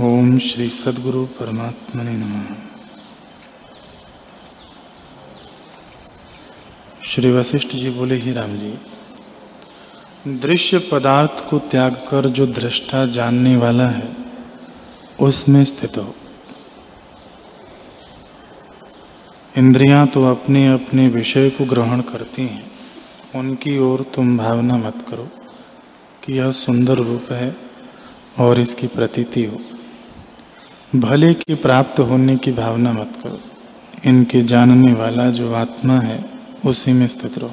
ओम श्री सदगुरु परमात्मा ने नम। श्री वशिष्ठ जी बोले, ही राम जी, दृश्य पदार्थ को त्याग कर जो दृष्टा जानने वाला है, उसमें स्थित हो। इंद्रियाँ तो अपने अपने विषय को ग्रहण करती हैं, उनकी ओर तुम भावना मत करो कि यह सुंदर रूप है और इसकी प्रतीति हो। भले के प्राप्त होने की भावना मत करो। इनके जानने वाला जो आत्मा है, उसी में स्थित रहो।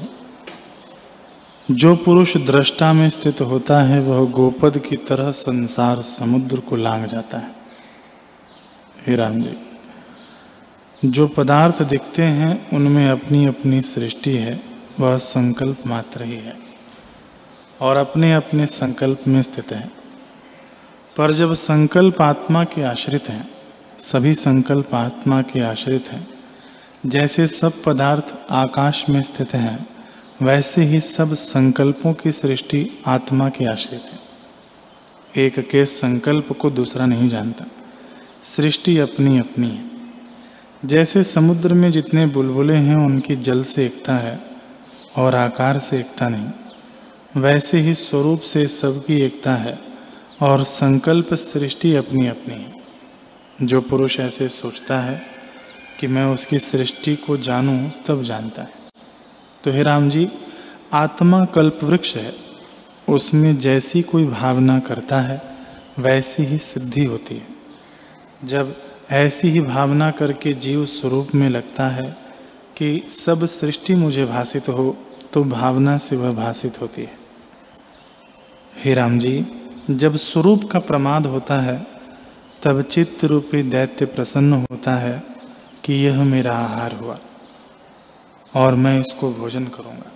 जो पुरुष दृष्टा में स्थित होता है, वह गोपद की तरह संसार समुद्र को लांग जाता है। हे राम जी जो पदार्थ दिखते हैं, उनमें अपनी अपनी सृष्टि है, वह संकल्प मात्र ही है, और अपने अपने संकल्प में स्थित है। पर जब संकल्प आत्मा के आश्रित हैं, सभी संकल्प आत्मा के आश्रित हैं। जैसे सब पदार्थ आकाश में स्थित हैं, वैसे ही सब संकल्पों की सृष्टि आत्मा के आश्रित है। एक के संकल्प को दूसरा नहीं जानता, सृष्टि अपनी अपनी है। जैसे समुद्र में जितने बुलबुले हैं, उनकी जल से एकता है और आकार से एकता नहीं, वैसे ही स्वरूप से सबकी एकता है। और संकल्प सृष्टि अपनी अपनी है। जो पुरुष ऐसे सोचता है कि मैं उसकी सृष्टि को जानूं, तब जानता है। तो हे राम जी, आत्मा कल्प वृक्ष है। उसमें जैसी कोई भावना करता है, वैसी ही सिद्धि होती है। जब ऐसी ही भावना करके जीव स्वरूप में लगता है कि सब सृष्टि मुझे भाषित हो तो भावना से वह भाषित होती है। हे राम जी जब स्वरूप का प्रमाद होता है, तब चित्त रूपी दैत्य प्रसन्न होता है कि यह मेरा आहार हुआ और मैं इसको भोजन करूँगा।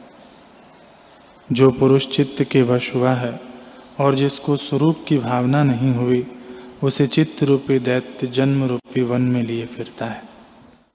जो पुरुष चित्त के वश हुआ है और जिसको स्वरूप की भावना नहीं हुई, उसे चित्त रूपी दैत्य जन्म रूपी वन में लिए फिरता है।